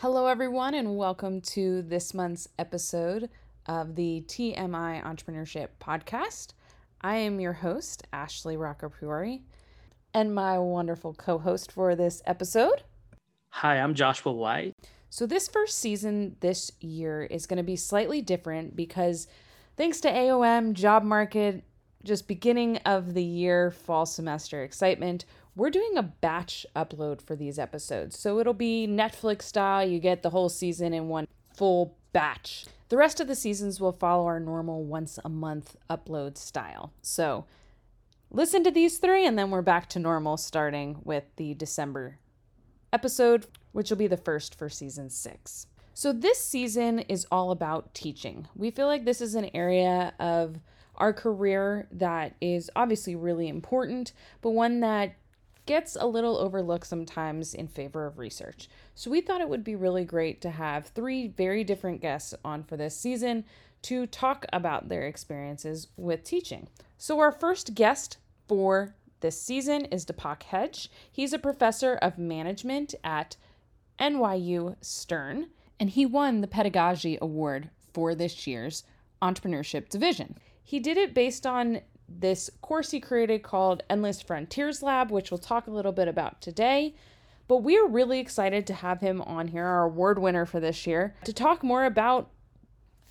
Hello, everyone, and welcome to this month's episode of the TMI Entrepreneurship Podcast. I am your host, Ashley Roccapriori, and my wonderful co host for this episode. Hi, I'm Joshua White. So, this first season this year is going to be slightly different because thanks to AOM, job market, just beginning of the year, fall semester excitement, we're doing a batch upload for these episodes. So it'll be Netflix style. You get the whole season in one full batch. The rest of the seasons will follow our normal once a month upload style. So listen to these three, and then we're back to normal starting with the December episode, which will be the first for season six. So this season is all about teaching. We feel like this is an area of our career that is obviously really important, but one that gets a little overlooked sometimes in favor of research. So we thought it would be really great to have three very different guests on for this season to talk about their experiences with teaching. So our first guest for this season is Deepak Hegde. He's a professor of management at NYU Stern, and he won the Pedagogy Award for this year's entrepreneurship division. He did it based on this course he created called Endless Frontiers Lab, which we'll talk a little bit about today. But we are really excited to have him on here, our award winner for this year, to talk more about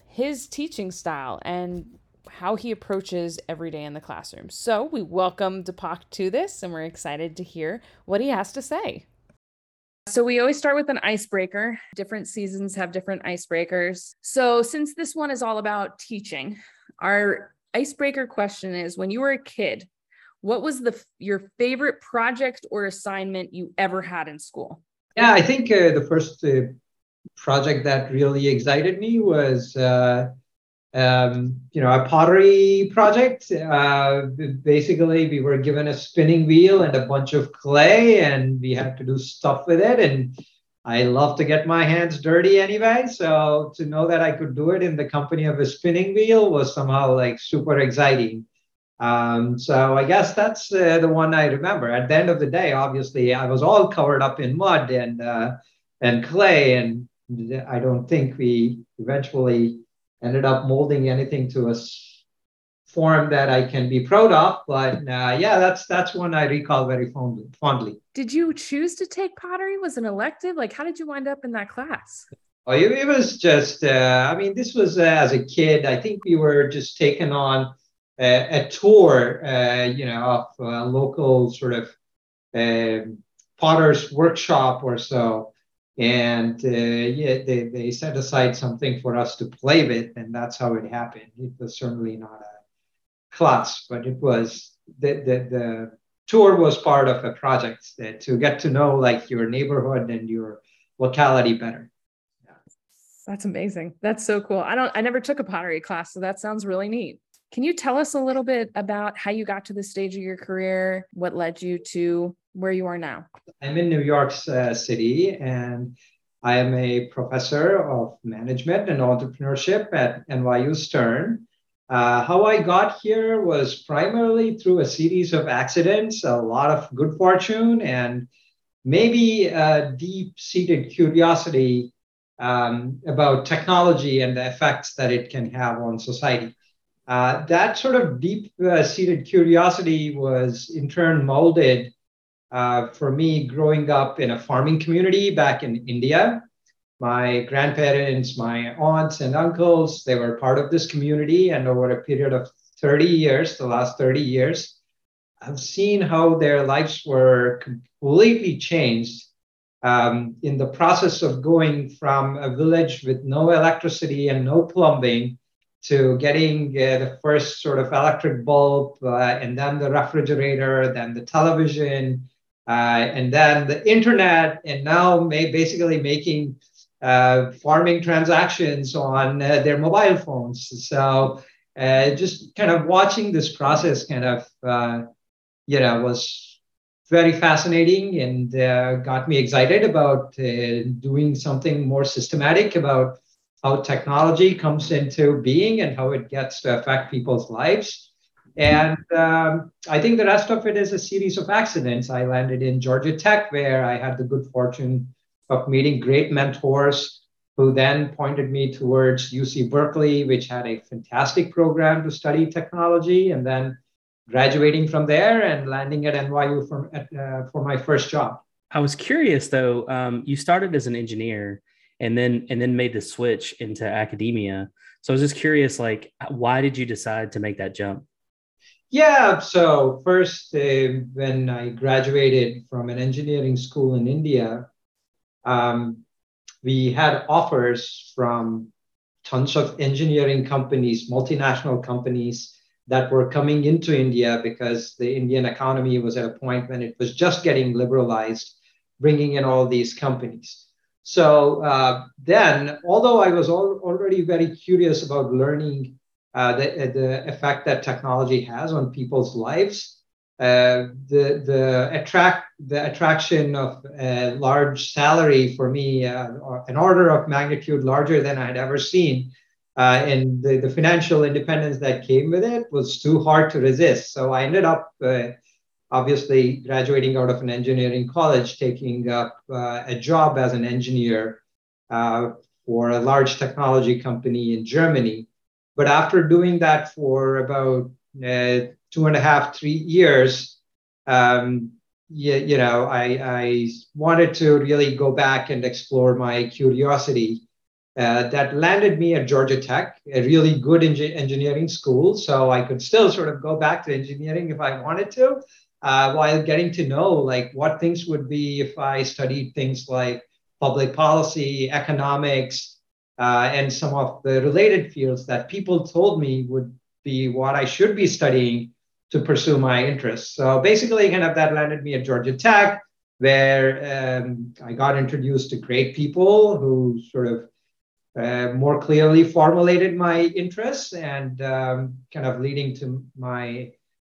his teaching style and how he approaches every day in the classroom. So we welcome Deepak to this, and we're excited to hear what he has to say. So we always start with an icebreaker. Different seasons have different icebreakers. So since this one is all about teaching, our icebreaker question is when you were a kid, what was the your favorite project or assignment you ever had in school? Yeah, I think uh, the first uh, project that really excited me was uh, um, you know a pottery project. Uh, basically, we were given a spinning wheel and a bunch of clay, and we had to do stuff with it and I love to get my hands dirty anyway. So to know that I could do it in the company of a spinning wheel was somehow like super exciting. Um, so I guess that's uh, the one I remember. At the end of the day, obviously, I was all covered up in mud and uh, and clay, and I don't think we eventually ended up molding anything to a form that I can be proud of. But uh, yeah, that's that's one I recall very fondly. fondly. Did you choose to take pottery? Was an elective? Like, how did you wind up in that class? Oh, it, it was just. Uh, I mean, this was uh, as a kid. I think we were just taken on a, a tour, uh, you know, of a local sort of um, potter's workshop or so. And uh, yeah, they, they set aside something for us to play with, and that's how it happened. It was certainly not a class, but it was the, the, the tour was part of a project that, to get to know like your neighborhood and your locality better. Yeah. That's amazing. That's so cool. I don't I never took a pottery class, so that sounds really neat. Can you tell us a little bit about how you got to this stage of your career? What led you to where you are now? I'm in New York uh, City and I am a professor of management and entrepreneurship at NYU Stern. Uh, how I got here was primarily through a series of accidents, a lot of good fortune, and maybe a deep seated curiosity um, about technology and the effects that it can have on society. Uh, that sort of deep uh, seated curiosity was in turn molded uh, for me growing up in a farming community back in India my grandparents, my aunts and uncles, they were part of this community. And over a period of 30 years, the last 30 years, I've seen how their lives were completely changed um, in the process of going from a village with no electricity and no plumbing to getting uh, the first sort of electric bulb uh, and then the refrigerator, then the television, uh, and then the internet, and now may basically making farming transactions on uh, their mobile phones. So uh, just kind of watching this process kind of, uh, you know, was very fascinating and uh, got me excited about uh, doing something more systematic about how technology comes into being and how it gets to affect people's lives. And um, I think the rest of it is a series of accidents. I landed in Georgia Tech, where I had the good fortune of meeting great mentors who then pointed me towards UC Berkeley, which had a fantastic program to study technology, and then graduating from there and landing at NYU for, uh, for my first job. I was curious though. Um, you started as an engineer, and then and then made the switch into academia. So I was just curious, like, why did you decide to make that jump? Yeah, so first, uh, when I graduated from an engineering school in India, um, we had offers from tons of engineering companies, multinational companies that were coming into India because the Indian economy was at a point when it was just getting liberalized, bringing in all these companies. So uh, then, although I was al- already very curious about learning uh, the, the effect that technology has on people's lives, uh, the the attract the attraction of a large salary for me, uh, an order of magnitude larger than I had ever seen, uh, and the, the financial independence that came with it was too hard to resist. So I ended up uh, obviously graduating out of an engineering college, taking up uh, a job as an engineer for a large technology company in Germany. But after doing that for about two and a half, three years, um, you, you know, I, I wanted to really go back and explore my curiosity. Uh, that landed me at Georgia Tech, a really good engineering school. So I could still sort of go back to engineering if I wanted to, uh, while getting to know like what things would be if I studied things like public policy, economics, uh, and some of the related fields that people told me would be what I should be studying to pursue my interests. So basically, kind of that landed me at Georgia Tech, where um, I got introduced to great people who sort of uh, more clearly formulated my interests and um, kind of leading to my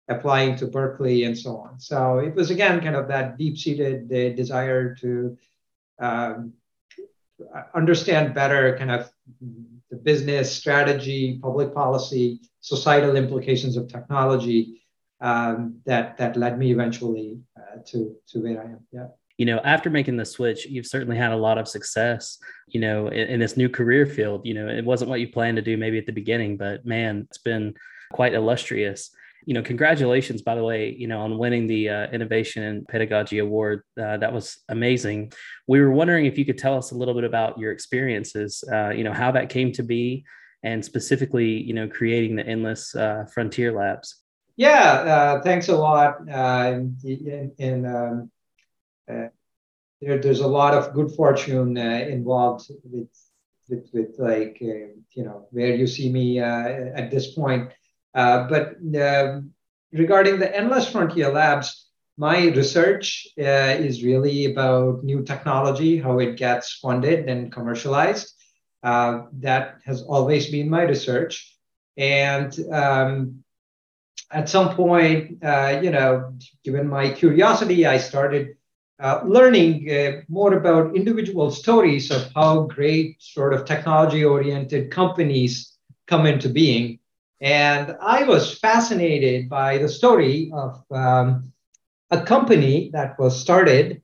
applying to Berkeley and so on. So it was again kind of that deep-seated uh, desire to um, understand better kind of the business strategy, public policy, societal implications of technology um, that that led me eventually uh, to to where I am. Yeah. You know, after making the switch, you've certainly had a lot of success. You know, in, in this new career field. You know, it wasn't what you planned to do maybe at the beginning, but man, it's been quite illustrious you know congratulations by the way you know on winning the uh, innovation and pedagogy award uh, that was amazing we were wondering if you could tell us a little bit about your experiences uh, you know how that came to be and specifically you know creating the endless uh, frontier labs yeah, uh, thanks a lot. Uh, and um, uh, there, there's a lot of good fortune uh, involved with, with, with like, uh, you know, where you see me uh, at this point. but um, regarding the Endless Frontier Labs, my research is really about new technology, how it gets funded and commercialized. that has always been my research. And um, at some point, uh, you know, given my curiosity, I started uh, learning uh, more about individual stories of how great sort of technology oriented companies come into being. And I was fascinated by the story of um, a company that was started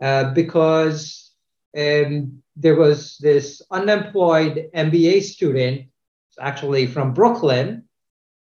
uh, because um, there was this unemployed MBA student, actually from Brooklyn,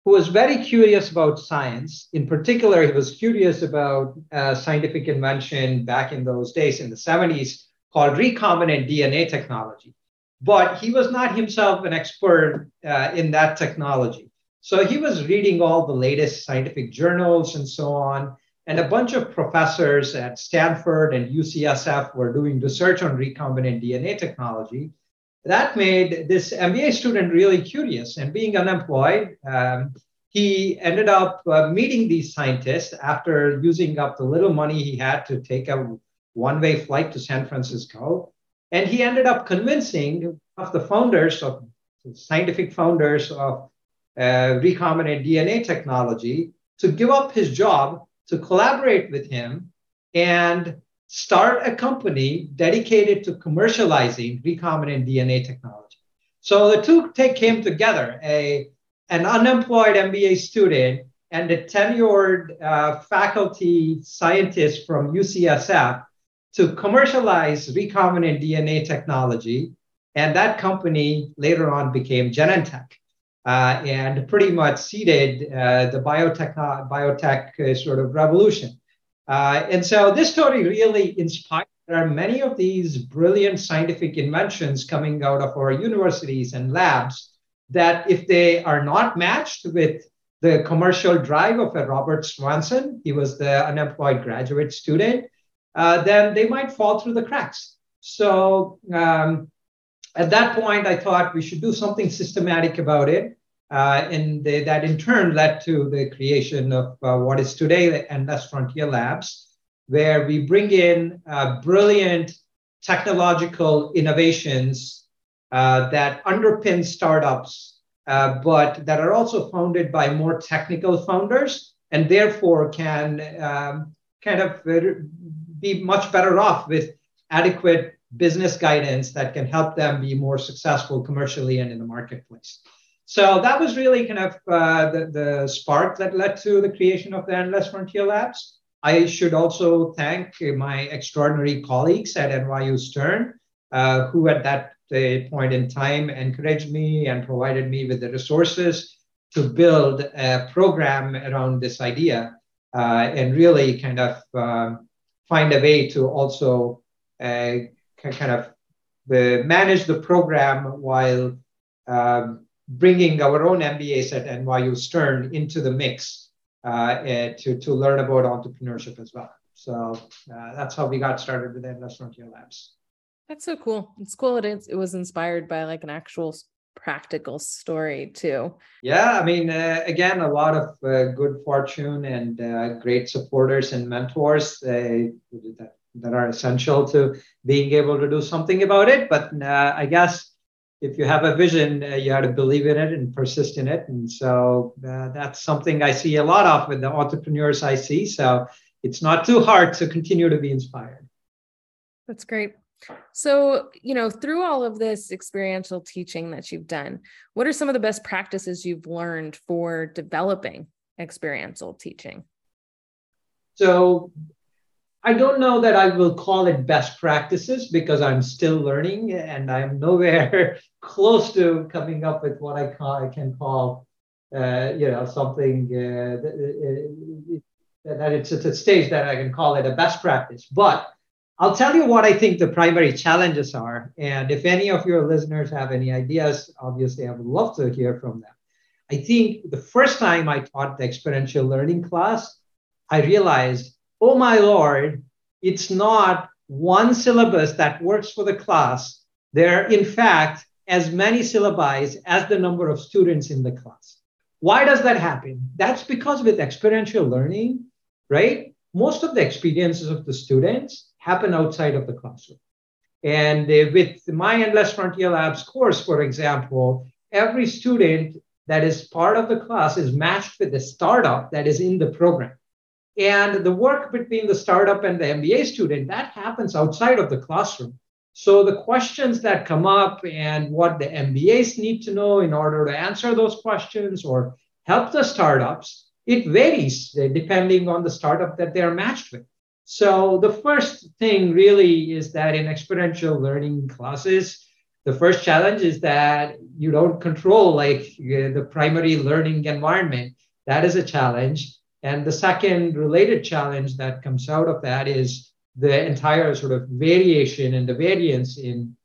who was very curious about science. In particular, he was curious about a scientific invention back in those days in the 70s called recombinant DNA technology. But he was not himself an expert uh, in that technology. So he was reading all the latest scientific journals and so on. And a bunch of professors at Stanford and UCSF were doing research on recombinant DNA technology that made this MBA student really curious. And being unemployed, um, he ended up uh, meeting these scientists after using up the little money he had to take a one way flight to San Francisco. And he ended up convincing of the founders of scientific founders of uh, recombinant DNA technology to give up his job to collaborate with him and start a company dedicated to commercializing recombinant DNA technology. So the two take, came together, a, an unemployed MBA student and a tenured uh, faculty scientist from UCSF to commercialize recombinant DNA technology. And that company later on became Genentech. Uh, and pretty much seeded uh, the biotech, biotech uh, sort of revolution. Uh, and so this story really inspired. There are many of these brilliant scientific inventions coming out of our universities and labs that, if they are not matched with the commercial drive of a Robert Swanson, he was the unemployed graduate student, uh, then they might fall through the cracks. So um, at that point, I thought we should do something systematic about it. Uh, and they, that in turn led to the creation of uh, what is today the Endless Frontier Labs, where we bring in uh, brilliant technological innovations uh, that underpin startups, uh, but that are also founded by more technical founders and therefore can um, kind of be much better off with adequate business guidance that can help them be more successful commercially and in the marketplace. So that was really kind of uh, the, the spark that led to the creation of the Endless Frontier Labs. I should also thank my extraordinary colleagues at NYU Stern, uh, who at that uh, point in time encouraged me and provided me with the resources to build a program around this idea uh, and really kind of um, find a way to also uh, kind of uh, manage the program while um, bringing our own MBAs at NYU Stern into the mix uh, to, to learn about entrepreneurship as well. So uh, that's how we got started with Endless Frontier Labs. That's so cool. It's cool that it was inspired by like an actual practical story too. Yeah, I mean, uh, again, a lot of uh, good fortune and uh, great supporters and mentors uh, that, that are essential to being able to do something about it. But I guess if you have a vision, uh, you have to believe in it and persist in it. And so that's something I see a lot of with the entrepreneurs I see. So it's not too hard to continue to be inspired. That's great. So, you know, through all of this experiential teaching that you've done, what are some of the best practices you've learned for developing experiential teaching? So, I don't know that I will call it best practices because I'm still learning and I'm nowhere close to coming up with what I, I can call, uh, you know, something uh, that, that it's at a stage that I can call it a best practice. But I'll tell you what I think the primary challenges are. And if any of your listeners have any ideas, obviously I would love to hear from them. I think the first time I taught the experiential learning class, I realized, oh my Lord, it's not one syllabus that works for the class. There are, in fact, as many syllabi as the number of students in the class. Why does that happen? That's because with experiential learning, right? Most of the experiences of the students happen outside of the classroom. And uh, with my Endless Frontier Labs course, for example, every student that is part of the class is matched with a startup that is in the program. And the work between the startup and the MBA student, that happens outside of the classroom. So the questions that come up and what the MBAs need to know in order to answer those questions or help the startups, it varies uh, depending on the startup that they're matched with. So the first thing really is that in experiential learning classes, the first challenge is that you don't control like the primary learning environment. That is a challenge. And the second related challenge that comes out of that is the entire sort of variation and the variance in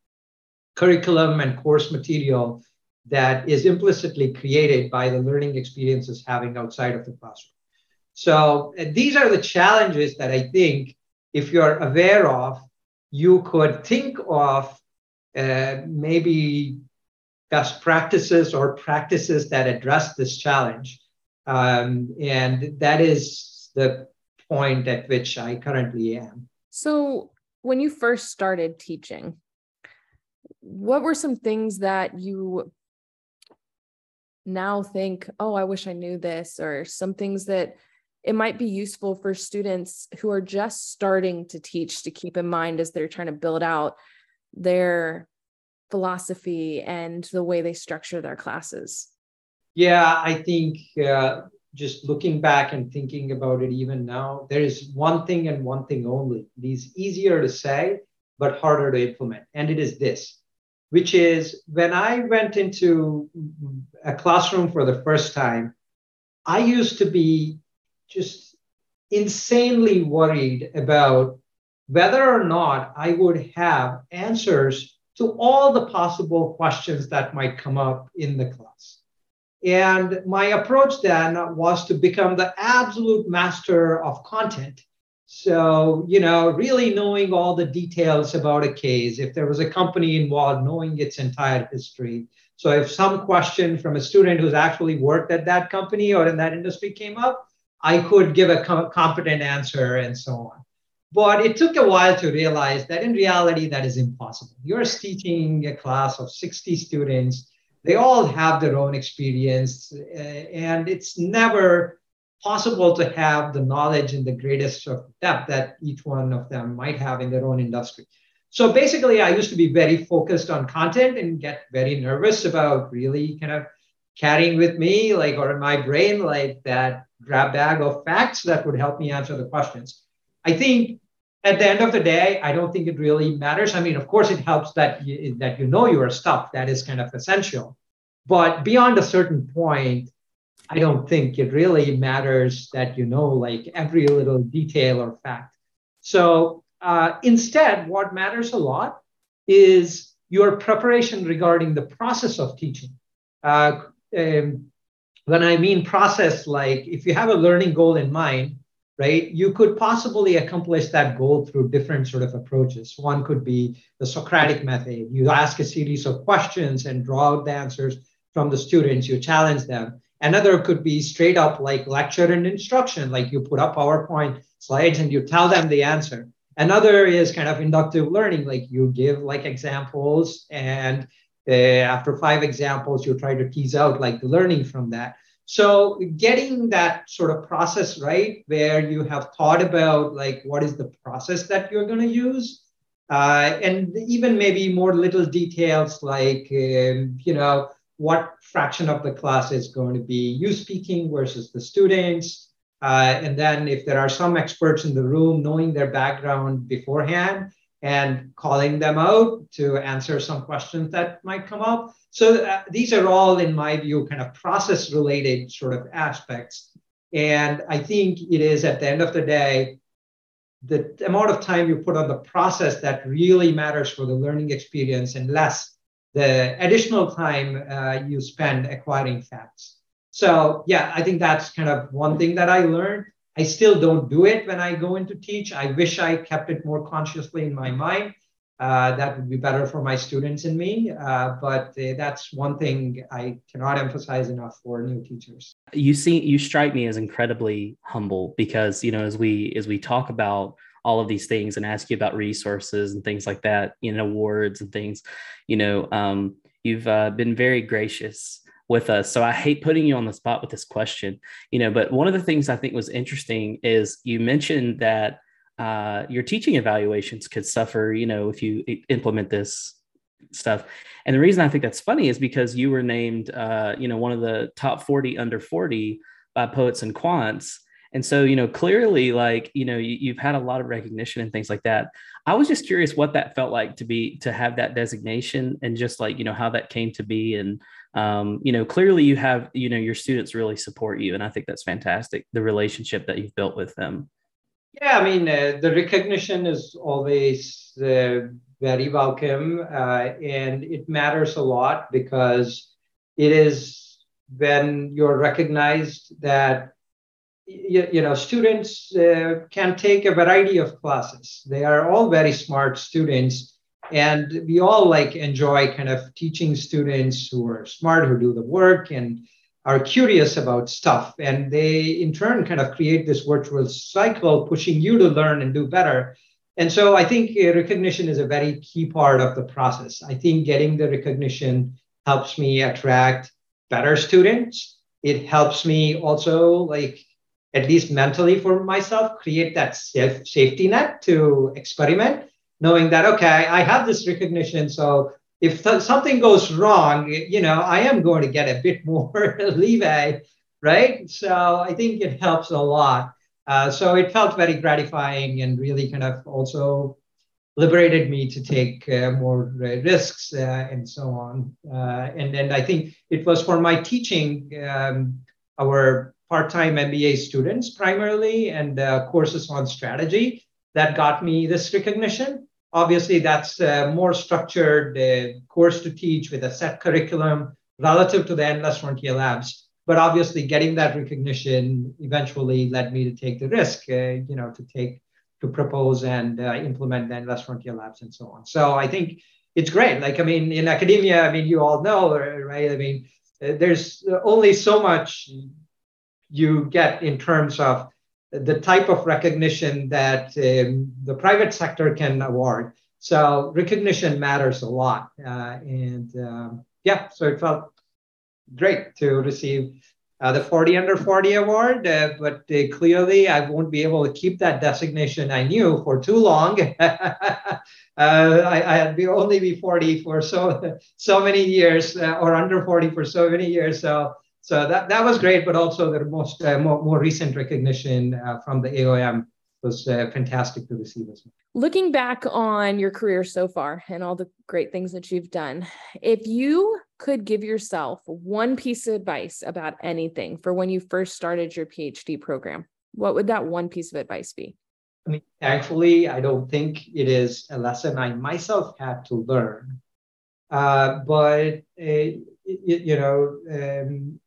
curriculum and course material that is implicitly created by the learning experiences having outside of the classroom. So uh, these are the challenges that I think, if you're aware of, you could think of uh, maybe best practices or practices that address this challenge. Um, and that is the point at which I currently am. So, when you first started teaching, what were some things that you now think, oh, I wish I knew this, or some things that it might be useful for students who are just starting to teach to keep in mind as they're trying to build out their philosophy and the way they structure their classes? Yeah, I think uh, just looking back and thinking about it even now, there is one thing and one thing only. It is easier to say, but harder to implement. And it is this, which is when I went into a classroom for the first time, I used to be just insanely worried about whether or not I would have answers to all the possible questions that might come up in the class. And my approach then was to become the absolute master of content. So, you know, really knowing all the details about a case, if there was a company involved, knowing its entire history. So, if some question from a student who's actually worked at that company or in that industry came up, I could give a competent answer and so on. But it took a while to realize that in reality, that is impossible. You're teaching a class of 60 students they all have their own experience uh, and it's never possible to have the knowledge in the greatest of depth that each one of them might have in their own industry. So basically i used to be very focused on content and get very nervous about really kind of carrying with me like or in my brain like that grab bag of facts that would help me answer the questions. I think at the end of the day, I don't think it really matters. I mean, of course, it helps that you, that you know your stuff. That is kind of essential. But beyond a certain point, I don't think it really matters that you know like every little detail or fact. So uh, instead, what matters a lot is your preparation regarding the process of teaching. Uh, um, when I mean process, like if you have a learning goal in mind, right? You could possibly accomplish that goal through different sort of approaches. One could be the socratic method. You ask a series of questions and draw out the answers from the students. You challenge them. Another could be straight up like lecture and instruction like you put up powerpoint slides and you tell them the answer. Another is kind of inductive learning like you give like examples and uh, after five examples you try to tease out like the learning from that so getting that sort of process right, where you have thought about like what is the process that you're going to use, uh, and even maybe more little details like um, you know what fraction of the class is going to be you speaking versus the students, uh, and then if there are some experts in the room, knowing their background beforehand and calling them out to answer some questions that might come up. So uh, these are all, in my view, kind of process related sort of aspects. And I think it is at the end of the day, the amount of time you put on the process that really matters for the learning experience and less the additional time uh, you spend acquiring facts. So yeah, I think that's kind of one thing that I learned. I still don't do it when I go into teach. I wish I kept it more consciously in my mind. Uh, that would be better for my students and me. Uh, but uh, that's one thing I cannot emphasize enough for new teachers. You see, you strike me as incredibly humble because you know as we as we talk about all of these things and ask you about resources and things like that, know, awards and things, you know, um, you've uh, been very gracious with us. So I hate putting you on the spot with this question, you know, but one of the things I think was interesting is you mentioned that uh, your teaching evaluations could suffer, you know, if you implement this stuff. And the reason I think that's funny is because you were named, uh, you know, one of the top 40 under 40 by Poets and Quants. And so, you know, clearly, like, you know, you, have had a lot of recognition and things like that. I was just curious what that felt like to be, to have that designation and just like, you know, how that came to be and um, you know, clearly you have, you know, your students really support you. And I think that's fantastic, the relationship that you've built with them. Yeah, I mean, uh, the recognition is always uh, very welcome. Uh, and it matters a lot because it is when you're recognized that you, you know students uh, can take a variety of classes they are all very smart students and we all like enjoy kind of teaching students who are smart who do the work and are curious about stuff. And they in turn kind of create this virtual cycle pushing you to learn and do better. And so i think uh, recognition is a very key part of the process. I think getting the recognition helps me attract better students. It helps me also like at least mentally for myself create that safe, safety net to experiment knowing that okay i have this recognition so if th- something goes wrong you know i am going to get a bit more leeway right? So I think it helps a lot. Uh, so it felt very gratifying and really kind of also liberated me to take uh, more uh, risks uh, and so on. Uh, and then I think it was for my teaching um, our part-time MBA students primarily and uh, courses on strategy that got me this recognition. Obviously, that's a more structured course to teach with a set curriculum relative to the Endless Frontier Labs. But obviously getting that recognition eventually led me to take the risk uh, you know to take to propose and uh, implement the endless frontier labs and so on. So i think it's great. Like i mean in academia i mean you all know right? I mean uh, there's only so much you get in terms of the type of recognition that um, the private sector can award so recognition matters a lot uh, and um, yeah so it felt great to receive uh, the 40 under 40 award, uh, but uh, clearly I won't be able to keep that designation I knew for too long. Uh, I, I'd be only be 40 for so so many years, uh, or under 40 for so many years. So so that, that was great, but also the most uh, more, more recent recognition from the AOM was uh, fantastic to receive as well. Looking back on your career so far and all the great things that you've done, if you could give yourself one piece of advice about anything for when you first started your PhD program, what would that one piece of advice be? I mean, thankfully, I don't think it is a lesson I myself had to learn. Uh, but, uh, you know, um,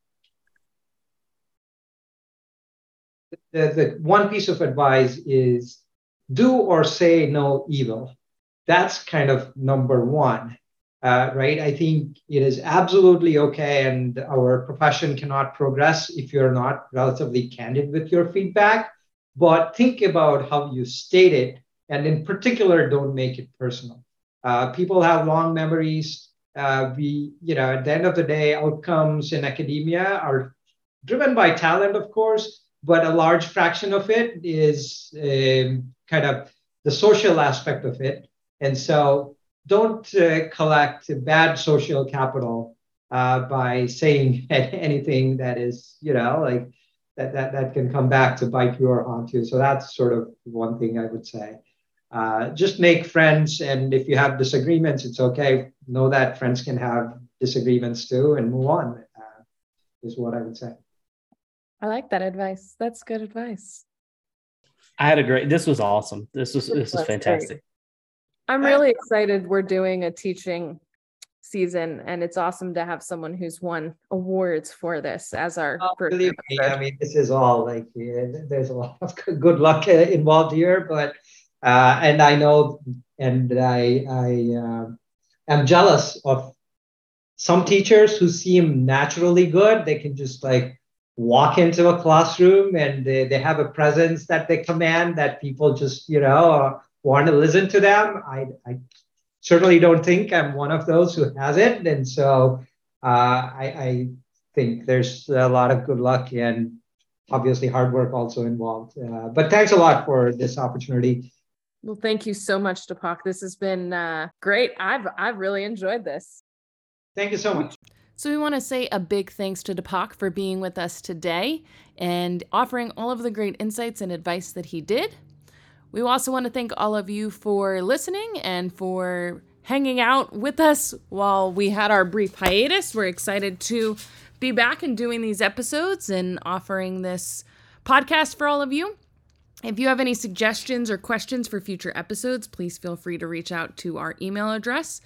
the, the one piece of advice is do or say no evil. That's kind of number one, uh, right? I think it is absolutely okay, and our profession cannot progress if you're not relatively candid with your feedback. But think about how you state it, and in particular, don't make it personal. Uh, people have long memories. Uh, we, you know, at the end of the day, outcomes in academia are driven by talent, of course, but a large fraction of it is um, kind of the social aspect of it. And so don't uh, collect bad social capital uh, by saying anything that is, you know, like that, that, that can come back to bite you or haunt you. So that's sort of one thing I would say. Uh, just make friends. And if you have disagreements, it's okay. Know that friends can have disagreements too and move on, uh, is what I would say. I like that advice. That's good advice. I had a great. This was awesome. This was this was fantastic. Great. I'm really excited. We're doing a teaching season, and it's awesome to have someone who's won awards for this as our. Oh, believe me, I mean, this is all like yeah, there's a lot of good luck uh, involved here, but uh, and I know, and I I uh, am jealous of some teachers who seem naturally good. They can just like walk into a classroom and they, they have a presence that they command that people just you know want to listen to them. I, I certainly don't think i'm one of those who has it and so uh, I, I think there's a lot of good luck and obviously hard work also involved. Uh, but thanks a lot for this opportunity. Well thank you so much Deepak. this has been uh, great. I've i've really enjoyed this. Thank you so much so, we want to say a big thanks to Deepak for being with us today and offering all of the great insights and advice that he did. We also want to thank all of you for listening and for hanging out with us while we had our brief hiatus. We're excited to be back and doing these episodes and offering this podcast for all of you. If you have any suggestions or questions for future episodes, please feel free to reach out to our email address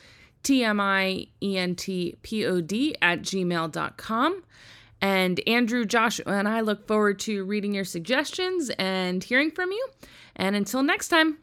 T-M-I-E-N-T-P-O-D at gmail.com. And Andrew, Josh, and I look forward to reading your suggestions and hearing from you. And until next time.